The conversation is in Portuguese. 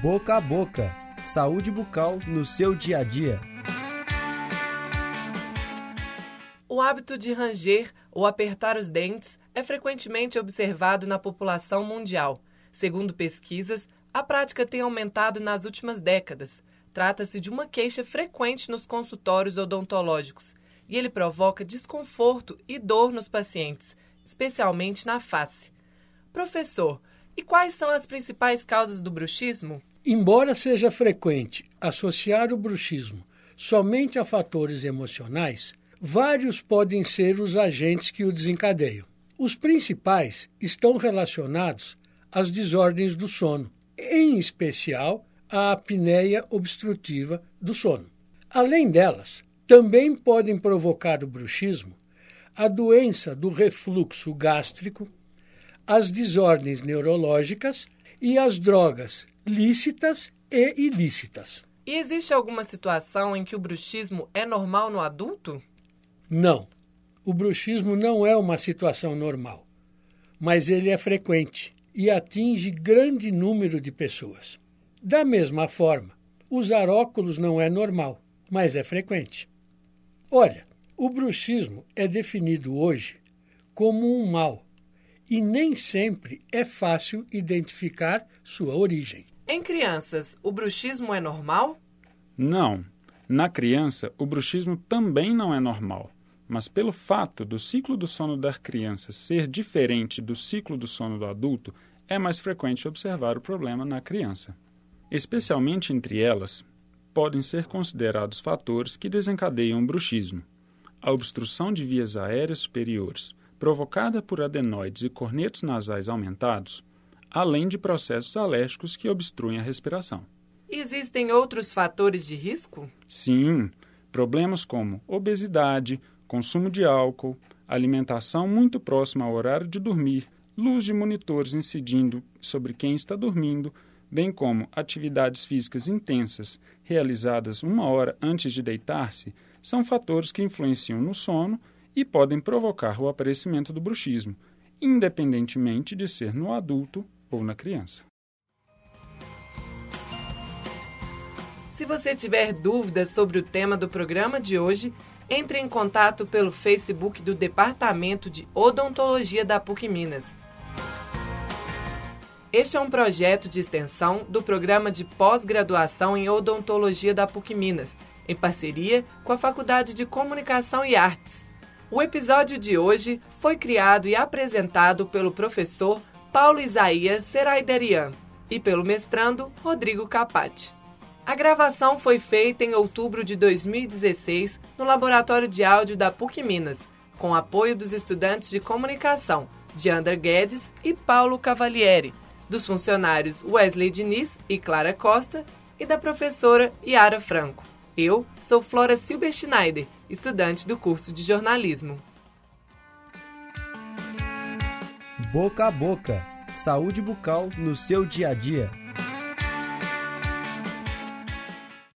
Boca a boca. Saúde bucal no seu dia a dia. O hábito de ranger ou apertar os dentes é frequentemente observado na população mundial. Segundo pesquisas, a prática tem aumentado nas últimas décadas. Trata-se de uma queixa frequente nos consultórios odontológicos e ele provoca desconforto e dor nos pacientes, especialmente na face. Professor, e quais são as principais causas do bruxismo? Embora seja frequente associar o bruxismo somente a fatores emocionais, vários podem ser os agentes que o desencadeiam. Os principais estão relacionados às desordens do sono, em especial a apneia obstrutiva do sono. Além delas, também podem provocar o bruxismo a doença do refluxo gástrico, as desordens neurológicas e as drogas lícitas e ilícitas. E existe alguma situação em que o bruxismo é normal no adulto? Não. O bruxismo não é uma situação normal, mas ele é frequente e atinge grande número de pessoas. Da mesma forma, usar óculos não é normal, mas é frequente. Olha, o bruxismo é definido hoje como um mal e nem sempre é fácil identificar sua origem. Em crianças, o bruxismo é normal? Não. Na criança, o bruxismo também não é normal. Mas pelo fato do ciclo do sono da criança ser diferente do ciclo do sono do adulto, é mais frequente observar o problema na criança. Especialmente entre elas, podem ser considerados fatores que desencadeiam o bruxismo: a obstrução de vias aéreas superiores, provocada por adenoides e cornetos nasais aumentados, além de processos alérgicos que obstruem a respiração. Existem outros fatores de risco? Sim, problemas como obesidade, consumo de álcool, alimentação muito próxima ao horário de dormir, luz de monitores incidindo sobre quem está dormindo, bem como atividades físicas intensas realizadas uma hora antes de deitar-se, são fatores que influenciam no sono e podem provocar o aparecimento do bruxismo, independentemente de ser no adulto ou na criança. Se você tiver dúvidas sobre o tema do programa de hoje, entre em contato pelo Facebook do Departamento de Odontologia da PUC Minas. Este é um projeto de extensão do Programa de Pós-Graduação em Odontologia da PUC Minas, em parceria com a Faculdade de Comunicação e Artes. O episódio de hoje foi criado e apresentado pelo professor Paulo Isaías Seraiderian e pelo mestrando Rodrigo Capati. A gravação foi feita em outubro de 2016 no Laboratório de Áudio da PUC Minas, com apoio dos estudantes de comunicação de Ander Guedes e Paulo Cavalieri, dos funcionários Wesley Diniz e Clara Costa e da professora Yara Franco. Eu sou Flora Silber Schneider, estudante do curso de jornalismo. Boca a boca. Saúde bucal no seu dia a dia.